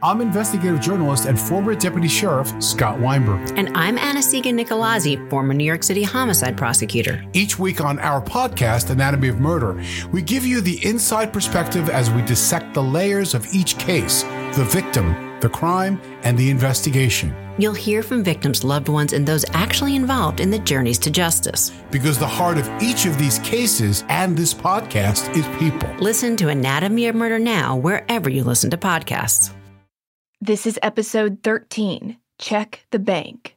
I'm investigative journalist and former deputy sheriff Scott Weinberg. And I'm Anna-Sigga Nicolazzi, former New York City homicide prosecutor. Each week on our podcast, Anatomy of Murder, we give you the inside perspective as we dissect the layers of each case the victim, the crime, and the investigation. You'll hear from victims' loved ones and those actually involved in the journeys to justice. Because the heart of each of these cases and this podcast is people. Listen to Anatomy of Murder now, wherever you listen to podcasts. This is episode 13 Check the Bank.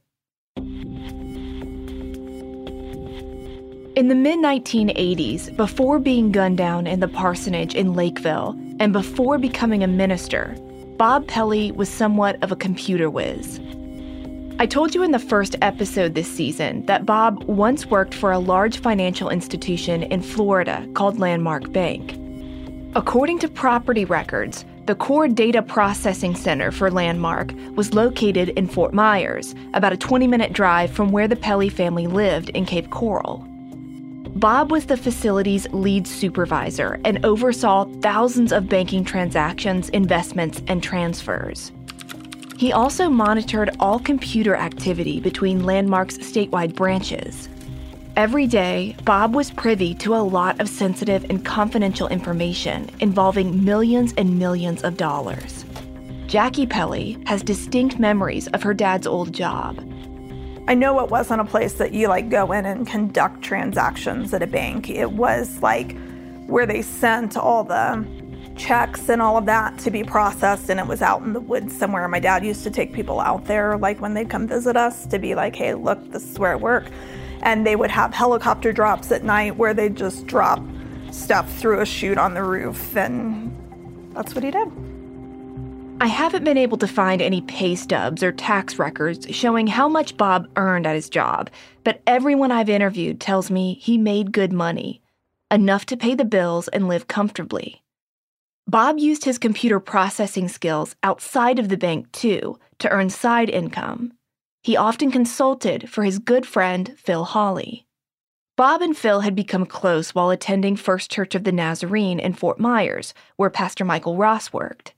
In the mid 1980s, before being gunned down in the parsonage in Lakeville, and before becoming a minister, Bob Pelley was somewhat of a computer whiz. I told you in the first episode this season that Bob once worked for a large financial institution in Florida called Landmark Bank. According to property records, the core data processing center for Landmark was located in Fort Myers, about a 20 minute drive from where the Pelley family lived in Cape Coral. Bob was the facility's lead supervisor and oversaw thousands of banking transactions, investments, and transfers. He also monitored all computer activity between Landmark's statewide branches. Every day, Bob was privy to a lot of sensitive and confidential information involving millions and millions of dollars. Jackie Pelley has distinct memories of her dad's old job. I know it wasn't a place that you like go in and conduct transactions at a bank. It was like where they sent all the checks and all of that to be processed and it was out in the woods somewhere. My dad used to take people out there like when they'd come visit us to be like, "Hey, look, this is where I work." And they would have helicopter drops at night where they'd just drop stuff through a chute on the roof, and that's what he did. I haven't been able to find any pay stubs or tax records showing how much Bob earned at his job, but everyone I've interviewed tells me he made good money, enough to pay the bills and live comfortably. Bob used his computer processing skills outside of the bank too to earn side income he often consulted for his good friend Phil Hawley. Bob and Phil had become close while attending First Church of the Nazarene in Fort Myers, where Pastor Michael Ross worked.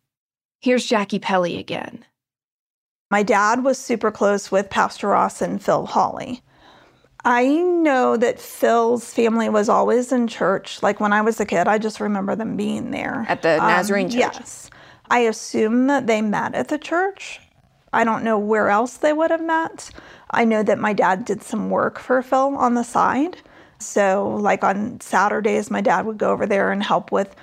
Here's Jackie Pelley again. My dad was super close with Pastor Ross and Phil Hawley. I know that Phil's family was always in church. Like when I was a kid, I just remember them being there. At the Nazarene um, church? Yes. I assume that they met at the church. I don't know where else they would have met. I know that my dad did some work for Phil on the side. So, like on Saturdays, my dad would go over there and help with,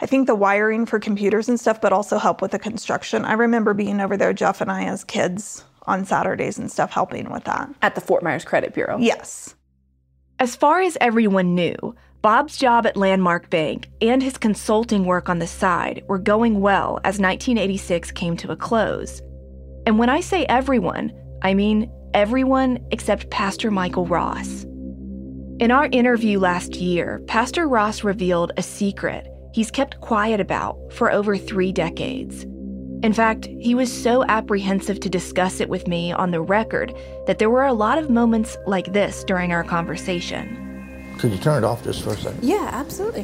I think, the wiring for computers and stuff, but also help with the construction. I remember being over there, Jeff and I, as kids on Saturdays and stuff, helping with that. At the Fort Myers Credit Bureau? Yes. As far as everyone knew, Bob's job at Landmark Bank and his consulting work on the side were going well as 1986 came to a close. And when I say everyone, I mean everyone except Pastor Michael Ross. In our interview last year, Pastor Ross revealed a secret he's kept quiet about for over three decades. In fact, he was so apprehensive to discuss it with me on the record that there were a lot of moments like this during our conversation. Could you turn it off just for a second? Yeah, absolutely.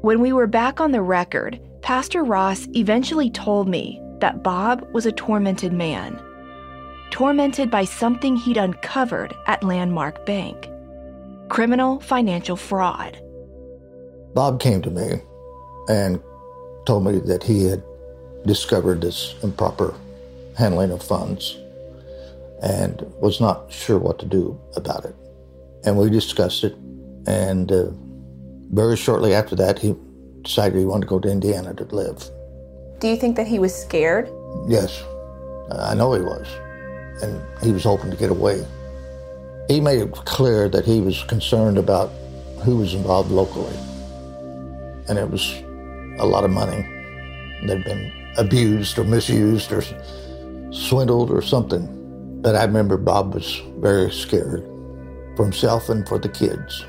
When we were back on the record, Pastor Ross eventually told me that Bob was a tormented man, tormented by something he'd uncovered at Landmark Bank criminal financial fraud. Bob came to me and told me that he had discovered this improper handling of funds and was not sure what to do about it. And we discussed it, and uh, very shortly after that, he decided he wanted to go to Indiana to live. Do you think that he was scared? Yes, I know he was. And he was hoping to get away. He made it clear that he was concerned about who was involved locally. And it was a lot of money that had been abused or misused or swindled or something. But I remember Bob was very scared for himself and for the kids.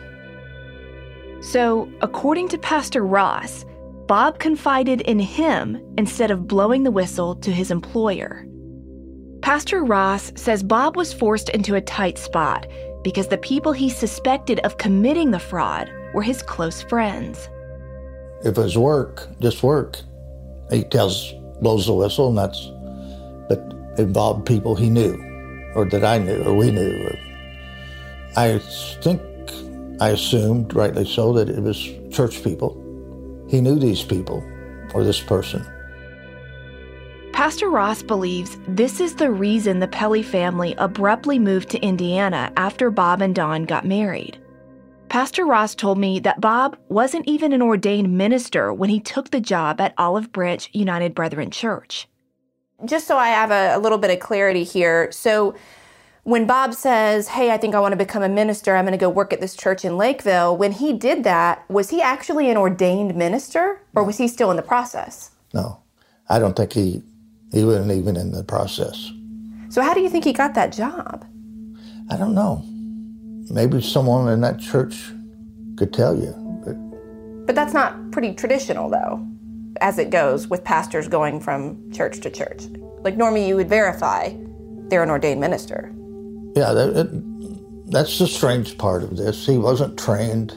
So, according to Pastor Ross, Bob confided in him instead of blowing the whistle to his employer. Pastor Ross says Bob was forced into a tight spot because the people he suspected of committing the fraud were his close friends. If it was work, just work, he tells blows the whistle, and that's but involved people he knew, or that I knew, or we knew. Or, I think I assumed, rightly so, that it was church people. He knew these people or this person. Pastor Ross believes this is the reason the Pelley family abruptly moved to Indiana after Bob and Don got married. Pastor Ross told me that Bob wasn't even an ordained minister when he took the job at Olive Branch United Brethren Church. Just so I have a, a little bit of clarity here. So, when Bob says, Hey, I think I want to become a minister, I'm going to go work at this church in Lakeville, when he did that, was he actually an ordained minister or was he still in the process? No, I don't think he, he wasn't even in the process. So, how do you think he got that job? I don't know. Maybe someone in that church could tell you. But, but that's not pretty traditional, though, as it goes with pastors going from church to church. Like, normally you would verify they're an ordained minister. Yeah, that, it, that's the strange part of this. He wasn't trained.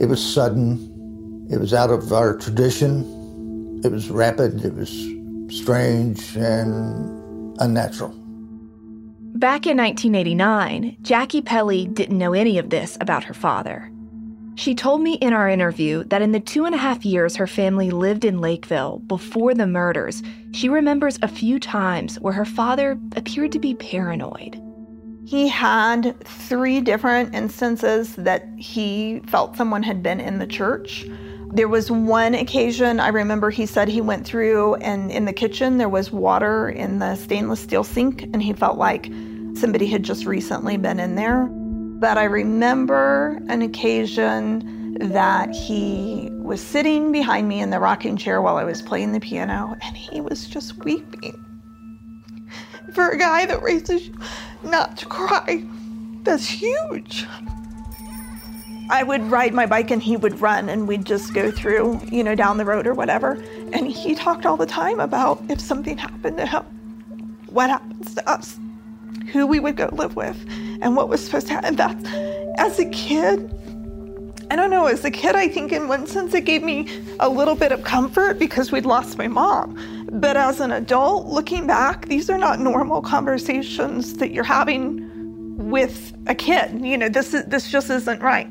It was sudden. It was out of our tradition. It was rapid. It was strange and unnatural. Back in 1989, Jackie Pelley didn't know any of this about her father. She told me in our interview that in the two and a half years her family lived in Lakeville before the murders, she remembers a few times where her father appeared to be paranoid. He had three different instances that he felt someone had been in the church. There was one occasion I remember he said he went through and in the kitchen there was water in the stainless steel sink and he felt like somebody had just recently been in there. But I remember an occasion that he was sitting behind me in the rocking chair while I was playing the piano and he was just weeping. For a guy that raises you not to cry, that's huge. I would ride my bike and he would run and we'd just go through, you know, down the road or whatever. And he talked all the time about if something happened to him, what happens to us, who we would go live with, and what was supposed to happen. That's, as a kid, I don't know, as a kid, I think in one sense it gave me a little bit of comfort because we'd lost my mom. But as an adult, looking back, these are not normal conversations that you're having with a kid. You know, this is, this just isn't right.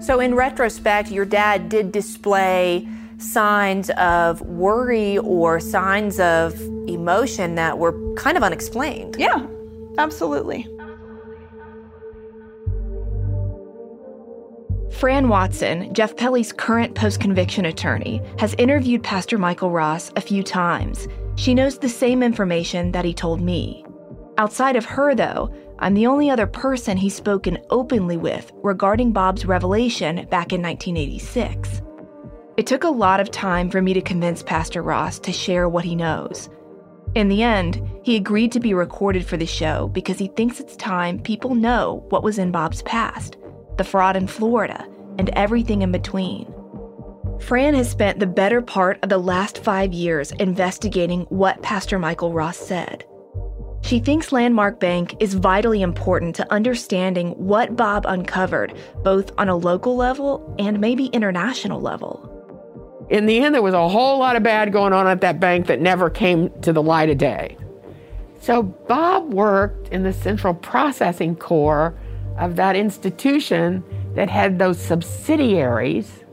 So, in retrospect, your dad did display signs of worry or signs of emotion that were kind of unexplained. Yeah, absolutely. Fran Watson, Jeff Pelley's current post conviction attorney, has interviewed Pastor Michael Ross a few times. She knows the same information that he told me. Outside of her, though, I'm the only other person he's spoken openly with regarding Bob's revelation back in 1986. It took a lot of time for me to convince Pastor Ross to share what he knows. In the end, he agreed to be recorded for the show because he thinks it's time people know what was in Bob's past the fraud in Florida, and everything in between. Fran has spent the better part of the last five years investigating what Pastor Michael Ross said. She thinks Landmark Bank is vitally important to understanding what Bob uncovered, both on a local level and maybe international level. In the end, there was a whole lot of bad going on at that bank that never came to the light of day. So Bob worked in the central processing core of that institution that had those subsidiaries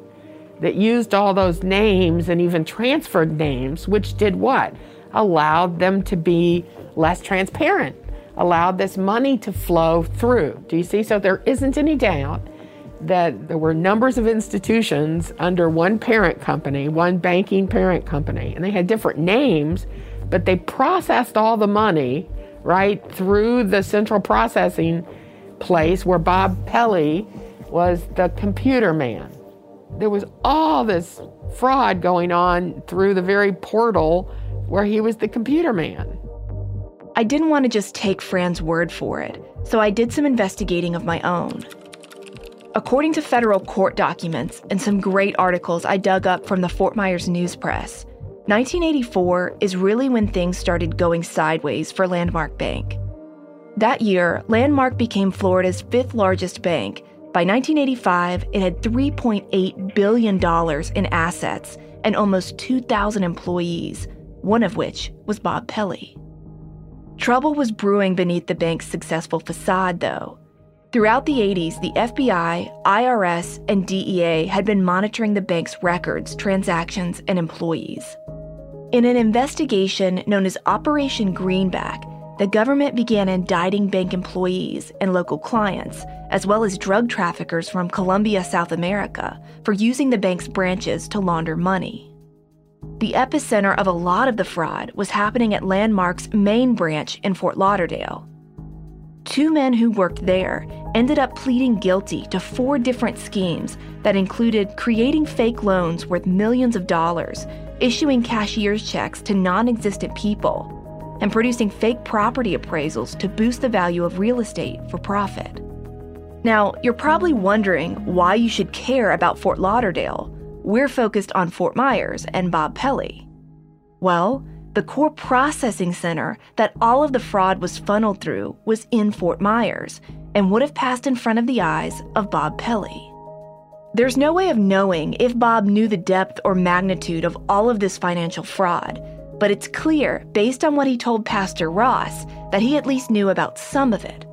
that used all those names and even transferred names, which did what? Allowed them to be less transparent, allowed this money to flow through. Do you see? So there isn't any doubt that there were numbers of institutions under one parent company, one banking parent company, and they had different names, but they processed all the money right through the central processing place where Bob Pelley was the computer man. There was all this fraud going on through the very portal where he was the computer man. I didn't want to just take Fran's word for it, so I did some investigating of my own. According to federal court documents and some great articles I dug up from the Fort Myers News Press, 1984 is really when things started going sideways for Landmark Bank. That year, Landmark became Florida's fifth largest bank. By 1985, it had $3.8 billion in assets and almost 2,000 employees, one of which was Bob Pelley. Trouble was brewing beneath the bank's successful facade, though. Throughout the 80s, the FBI, IRS, and DEA had been monitoring the bank's records, transactions, and employees. In an investigation known as Operation Greenback, the government began indicting bank employees and local clients, as well as drug traffickers from Colombia, South America, for using the bank's branches to launder money. The epicenter of a lot of the fraud was happening at Landmark's main branch in Fort Lauderdale. Two men who worked there ended up pleading guilty to four different schemes that included creating fake loans worth millions of dollars, issuing cashier's checks to non existent people, and producing fake property appraisals to boost the value of real estate for profit. Now, you're probably wondering why you should care about Fort Lauderdale. We're focused on Fort Myers and Bob Pelley. Well, the core processing center that all of the fraud was funneled through was in Fort Myers and would have passed in front of the eyes of Bob Pelley. There's no way of knowing if Bob knew the depth or magnitude of all of this financial fraud, but it's clear, based on what he told Pastor Ross, that he at least knew about some of it.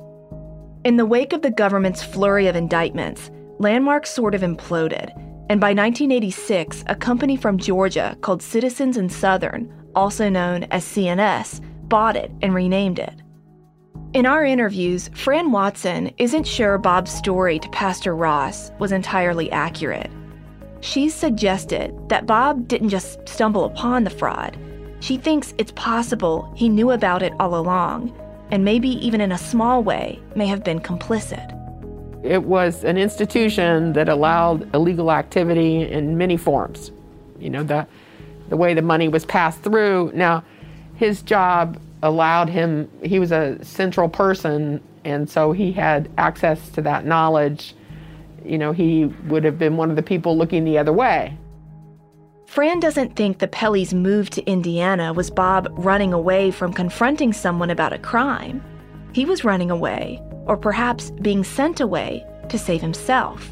In the wake of the government's flurry of indictments, Landmark sort of imploded, and by 1986, a company from Georgia called Citizens and Southern also known as CNS, bought it and renamed it. In our interviews, Fran Watson isn't sure Bob's story to Pastor Ross was entirely accurate. She's suggested that Bob didn't just stumble upon the fraud. She thinks it's possible he knew about it all along, and maybe even in a small way may have been complicit. It was an institution that allowed illegal activity in many forms. You know, the the way the money was passed through. Now, his job allowed him, he was a central person, and so he had access to that knowledge. You know, he would have been one of the people looking the other way. Fran doesn't think the Pelleys' move to Indiana was Bob running away from confronting someone about a crime. He was running away, or perhaps being sent away, to save himself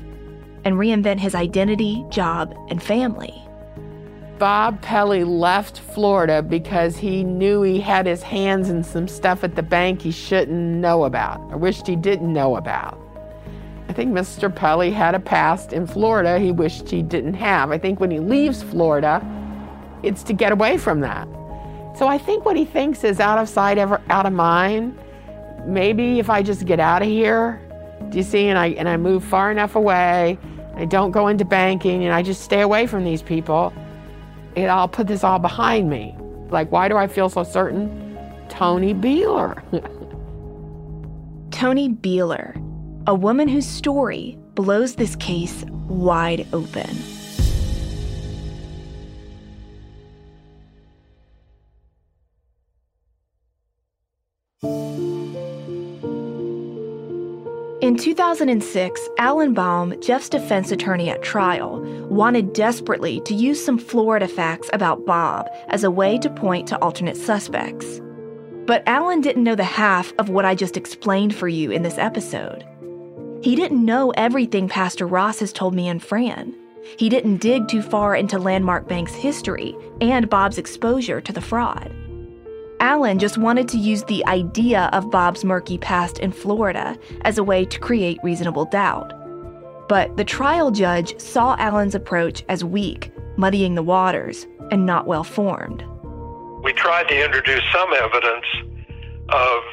and reinvent his identity, job, and family. Bob Pelley left Florida because he knew he had his hands in some stuff at the bank he shouldn't know about, or wished he didn't know about. I think Mr. Pelley had a past in Florida he wished he didn't have. I think when he leaves Florida, it's to get away from that. So I think what he thinks is out of sight, ever out of mind. Maybe if I just get out of here, do you see, and I and I move far enough away, I don't go into banking, and I just stay away from these people it, I'll put this all behind me. Like, why do I feel so certain? Tony Beeler. Tony Beeler, a woman whose story blows this case wide open. In 2006, Alan Baum, Jeff's defense attorney at trial, wanted desperately to use some Florida facts about Bob as a way to point to alternate suspects. But Alan didn't know the half of what I just explained for you in this episode. He didn't know everything Pastor Ross has told me and Fran. He didn't dig too far into Landmark Bank's history and Bob's exposure to the fraud. Alan just wanted to use the idea of Bob's murky past in Florida as a way to create reasonable doubt. But the trial judge saw Alan's approach as weak, muddying the waters, and not well formed. We tried to introduce some evidence of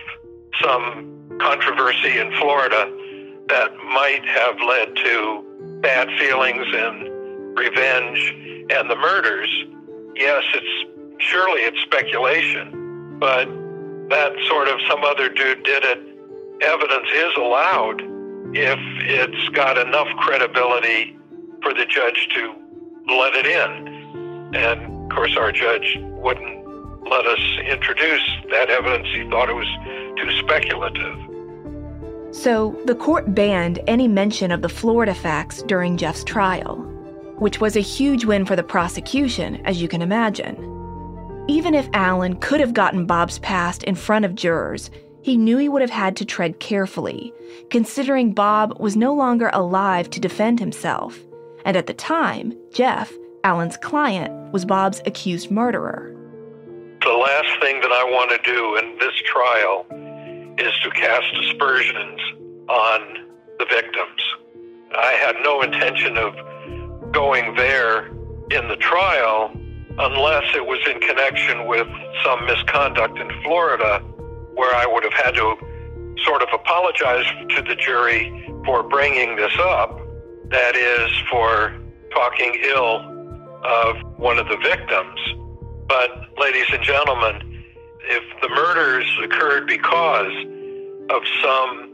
some controversy in Florida that might have led to bad feelings and revenge and the murders. Yes, it's surely it's speculation, but that sort of some other dude did it evidence is allowed if it's got enough credibility for the judge to let it in. And of course, our judge wouldn't let us introduce that evidence. He thought it was too speculative. So the court banned any mention of the Florida facts during Jeff's trial, which was a huge win for the prosecution, as you can imagine. Even if Alan could have gotten Bob's past in front of jurors, he knew he would have had to tread carefully, considering Bob was no longer alive to defend himself. And at the time, Jeff, Alan's client was Bob's accused murderer. The last thing that I want to do in this trial is to cast aspersions on the victims. I had no intention of going there in the trial unless it was in connection with some misconduct in Florida where I would have had to sort of apologize to the jury for bringing this up. That is, for talking ill of one of the victims. But, ladies and gentlemen, the murders occurred because of some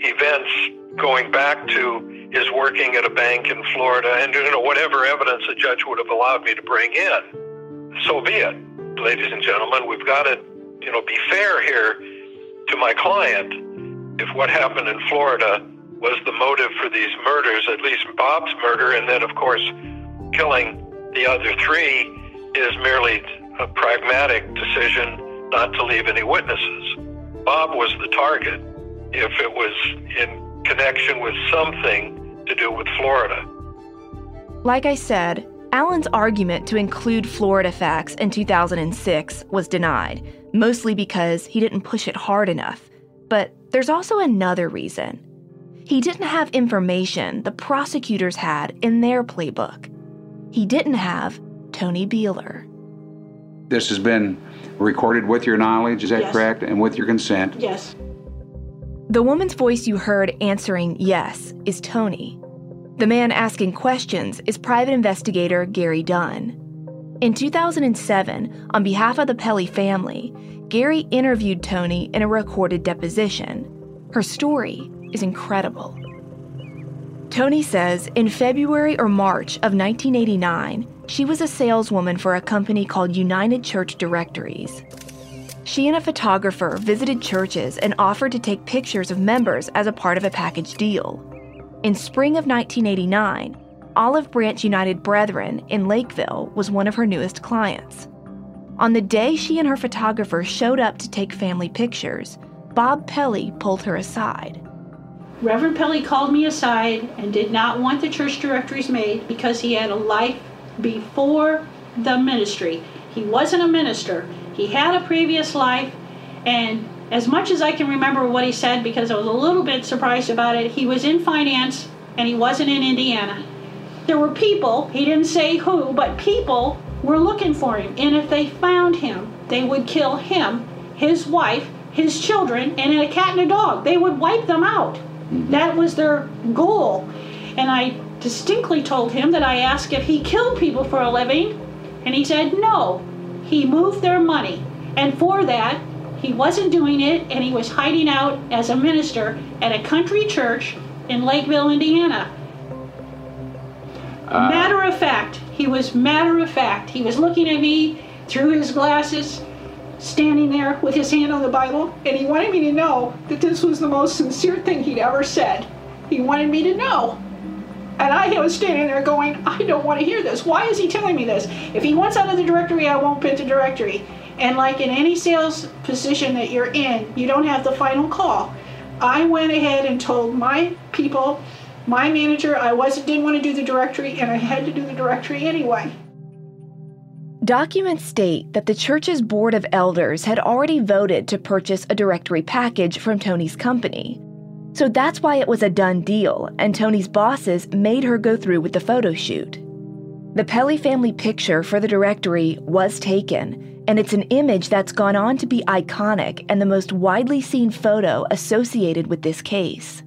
events going back to his working at a bank in Florida and you know whatever evidence the judge would have allowed me to bring in, so be it. Ladies and gentlemen, we've got to, you know, be fair here to my client. If what happened in Florida was the motive for these murders, at least Bob's murder, and then of course killing the other three is merely a pragmatic decision not to leave any witnesses. Bob was the target if it was in connection with something to do with Florida. Like I said, Alan's argument to include Florida facts in 2006 was denied, mostly because he didn't push it hard enough. But there's also another reason. He didn't have information the prosecutors had in their playbook. He didn't have Tony Beeler. This has been recorded with your knowledge, is that Yes. correct? And with your consent? Yes. The woman's voice you heard answering yes is Tony. The man asking questions is private investigator Gary Dunn. In 2007, on behalf of the Pelley family, Gary interviewed Tony in a recorded deposition. Her story is incredible. Tony says in February or March of 1989, she was a saleswoman for a company called United Church Directories. She and a photographer visited churches and offered to take pictures of members as a part of a package deal. In spring of 1989, Olive Branch United Brethren in Lakeville was one of her newest clients. On the day she and her photographer showed up to take family pictures, Bob Pelley pulled her aside. Reverend Pelley called me aside and did not want the church directories made because he had a life before the ministry. He wasn't a minister. He had a previous life, and as much as I can remember what he said, because I was a little bit surprised about it, he was in finance and he wasn't in Indiana. There were people, he didn't say who, but people were looking for him, and if they found him, they would kill him, his wife, his children, and a cat and a dog. They would wipe them out. Mm-hmm. That was their goal. And I distinctly told him that I asked if he killed people for a living, and he said no. He moved their money. And for that, he wasn't doing it, and he was hiding out as a minister at a country church in Lakeville, Indiana. Uh, matter of fact, he was matter of fact. He was looking at me through his glasses, standing there with his hand on the Bible, and he wanted me to know that this was the most sincere thing he'd ever said. He wanted me to know. And I was standing there going, I don't want to hear this. Why is he telling me this? If he wants out of the directory, I won't put the directory. And like in any sales position that you're in, you don't have the final call. I went ahead and told my people, my manager, I wasn't didn't want to do the directory, and I had to do the directory anyway. Documents state that the church's board of elders had already voted to purchase a directory package from Tony's company. So that's why it was a done deal, and Tony's bosses made her go through with the photo shoot. The Pelley family picture for the directory was taken, and it's an image that's gone on to be iconic and the most widely seen photo associated with this case.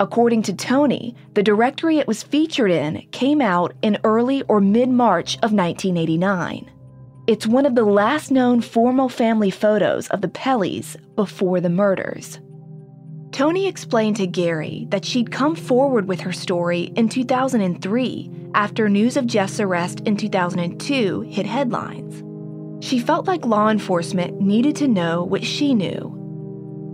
According to Tony, the directory it was featured in came out in early or mid March of 1989. It's one of the last known formal family photos of the Pelleys before the murders. Tony explained to Gary that she'd come forward with her story in 2003 after news of Jeff's arrest in 2002 hit headlines. She felt like law enforcement needed to know what she knew.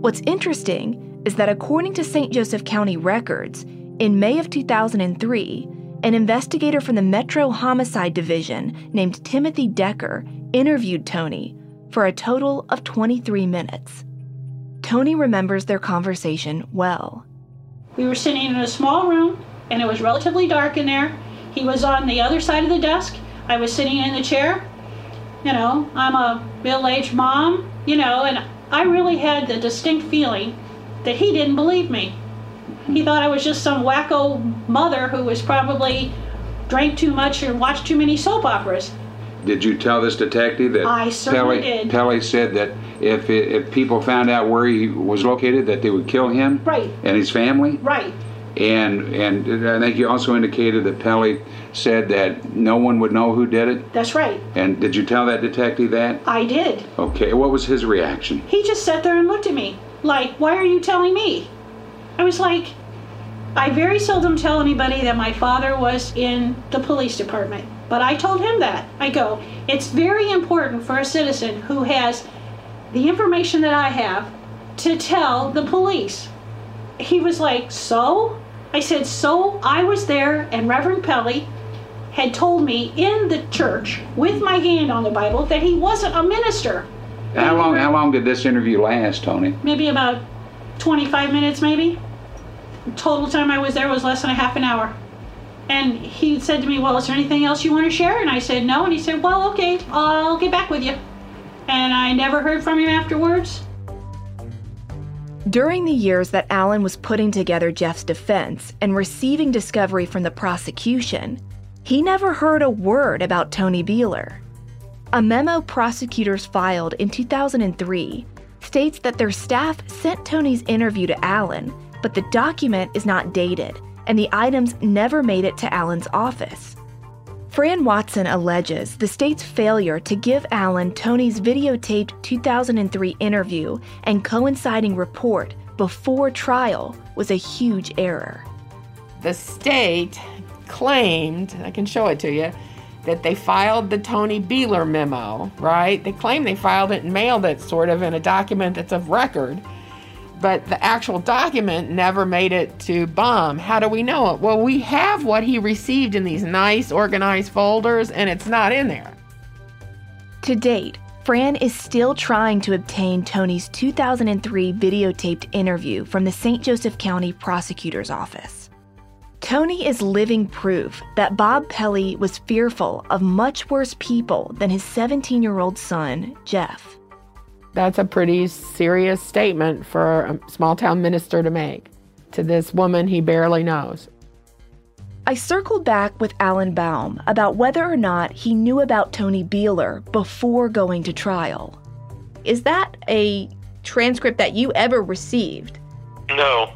What's interesting is that according to St. Joseph County records, in May of 2003, an investigator from the Metro Homicide Division named Timothy Decker interviewed Tony for a total of 23 minutes. Tony remembers their conversation well. We were sitting in a small room, and it was relatively dark in there. He was on the other side of the desk. I was sitting in the chair. You know, I'm a middle aged mom, you know, and I really had the distinct feeling that he didn't believe me. He thought I was just some wacko mother who was probably drank too much or watched too many soap operas. Did you tell this detective that I certainly Pelley, did. Pelley said that if if people found out where he was located, that they would kill him Right. and his family? Right. And and I think you also indicated that Pelley said that no one would know who did it. That's right. And did you tell that detective that? I did. Okay. What was his reaction? He just sat there and looked at me like, Why are you telling me? I was like, I very seldom tell anybody that my father was in the police department. But I told him that. I go, It's very important for a citizen who has the information that I have to tell the police. He was like, So? I said, So I was there, and Reverend Pelley had told me in the church with my hand on the Bible that he wasn't a minister. How long how long did this interview last, Tony? maybe about 25 minutes maybe total time i was there was less than a half an hour. And he said to me well is there anything else you want to share? And i said no. And he said well okay i'll get back with you. And i never heard from him afterwards. During the years that Alan was putting together Jeff's defense and receiving discovery from the prosecution, he never heard a word about Tony Beeler. A memo prosecutors filed in 2003 states that their staff sent Tony's interview to Alan, but the document is not dated, and the items never made it to Alan's office. Fran Watson alleges the state's failure to give Allen Tony's videotaped 2003 interview and coinciding report before trial was a huge error. The state claimed, I can show it to you, that they filed the Tony Beeler memo, right? They claim they filed it and mailed it sort of in a document that's of record, but the actual document never made it to Baum. How do we know it? Well, we have what he received in these nice organized folders, and it's not in there. To date, Fran is still trying to obtain Tony's 2003 videotaped interview from the St. Joseph County Prosecutor's Office. Tony is living proof that Bob Pelley was fearful of much worse people than his 17 year old son, Jeff. That's a pretty serious statement for a small town minister to make to this woman he barely knows. I circled back with Alan Baum about whether or not he knew about Tony Beeler before going to trial. Is that a transcript that you ever received? No.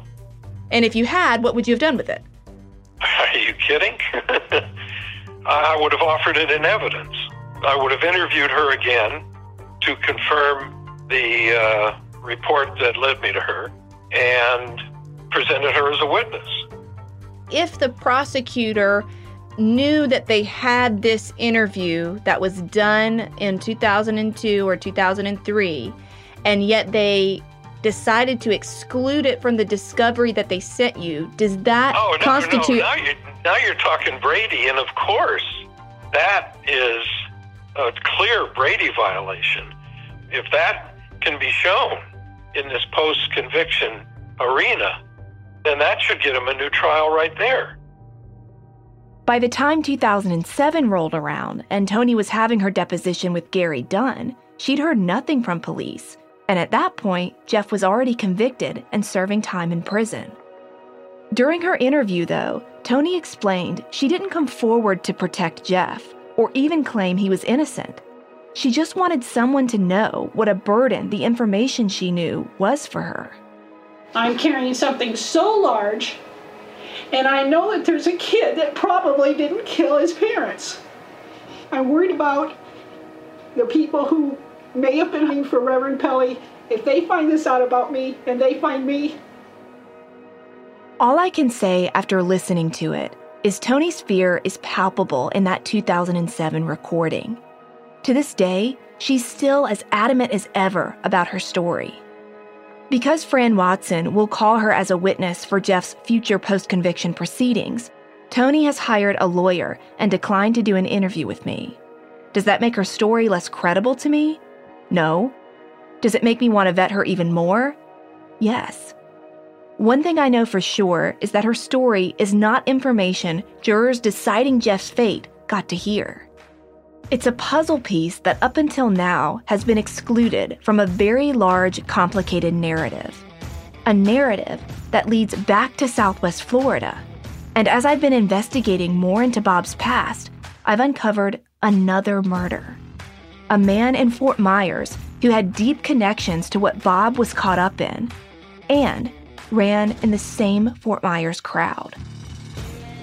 And if you had, what would you have done with it? Are you kidding? I would have offered it in evidence. I would have interviewed her again to confirm the uh, report that led me to her and presented her as a witness. If the prosecutor knew that they had this interview that was done in 2002 or 2003, and yet they decided to exclude it from the discovery that they sent you, does that Oh no, constitute? no! Now you're now you're talking Brady, and of course, that is a clear Brady violation. If that can be shown in this post-conviction arena, then that should get him a new trial right there. By the time 2007 rolled around and Tony was having her deposition with Gary Dunn, she'd heard nothing from police. And at that point, Jeff was already convicted and serving time in prison. During her interview, though, Tony explained she didn't come forward to protect Jeff or even claim he was innocent. She just wanted someone to know what a burden the information she knew was for her. I'm carrying something so large, and I know that there's a kid that probably didn't kill his parents. I'm worried about the people who may have been hunting for Reverend Pelley. If they find this out about me and they find me, All I can say after listening to it is Tony's fear is palpable in that 2007 recording. To this day, she's still as adamant as ever about her story. Because Fran Watson will call her as a witness for Jeff's future post conviction proceedings, Tony has hired a lawyer and declined to do an interview with me. Does that make her story less credible to me? No. Does it make me want to vet her even more? Yes. One thing I know for sure is that her story is not information jurors deciding Jeff's fate got to hear. It's a puzzle piece that up until now has been excluded from a very large, complicated narrative. A narrative that leads back to Southwest Florida. And as I've been investigating more into Bob's past, I've uncovered another murder. A man in Fort Myers who had deep connections to what Bob was caught up in and ran in the same Fort Myers crowd.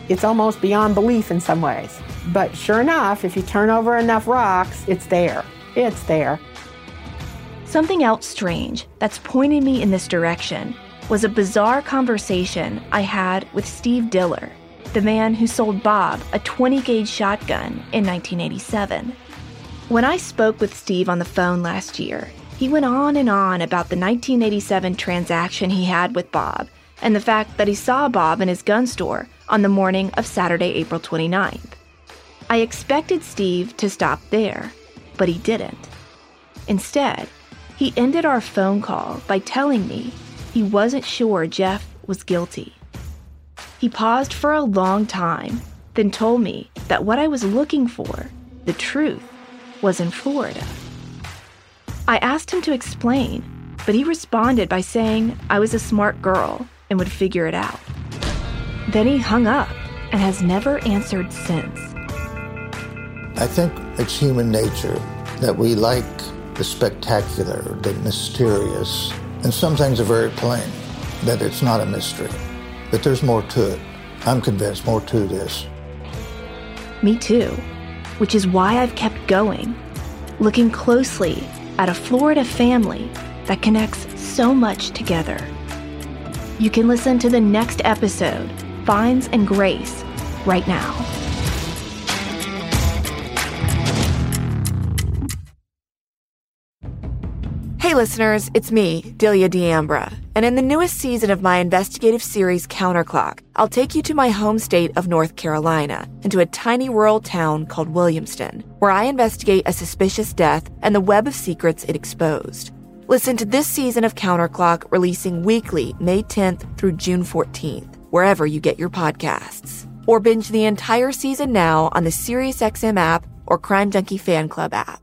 It's almost beyond belief in some ways. But sure enough, if you turn over enough rocks, it's there. It's there. Something else strange that's pointing me in this direction was a bizarre conversation I had with Steve Diller, the man who sold Bob a 20 gauge shotgun in 1987. When I spoke with Steve on the phone last year, he went on and on about the 1987 transaction he had with Bob and the fact that he saw Bob in his gun store on the morning of Saturday, April 29th. I expected Steve to stop there, but he didn't. Instead, he ended our phone call by telling me he wasn't sure Jeff was guilty. He paused for a long time, then told me that what I was looking for, the truth, was in Florida. I asked him to explain, but he responded by saying I was a smart girl and would figure it out. Then he hung up and has never answered since. I think it's human nature that we like the spectacular, the mysterious, and some things are very plain, that it's not a mystery, that there's more to it. I'm convinced more to this. Me too, which is why I've kept going, looking closely at a Florida family that connects so much together. You can listen to the next episode, Fines and Grace, right now. Listeners, it's me, Delia D'Ambra, and in the newest season of my investigative series CounterClock, I'll take you to my home state of North Carolina and to a tiny rural town called Williamston, where I investigate a suspicious death and the web of secrets it exposed. Listen to this season of CounterClock releasing weekly May 10th through June 14th, wherever you get your podcasts. Or binge the entire season now on the SiriusXM app or Crime Junkie Fan Club app.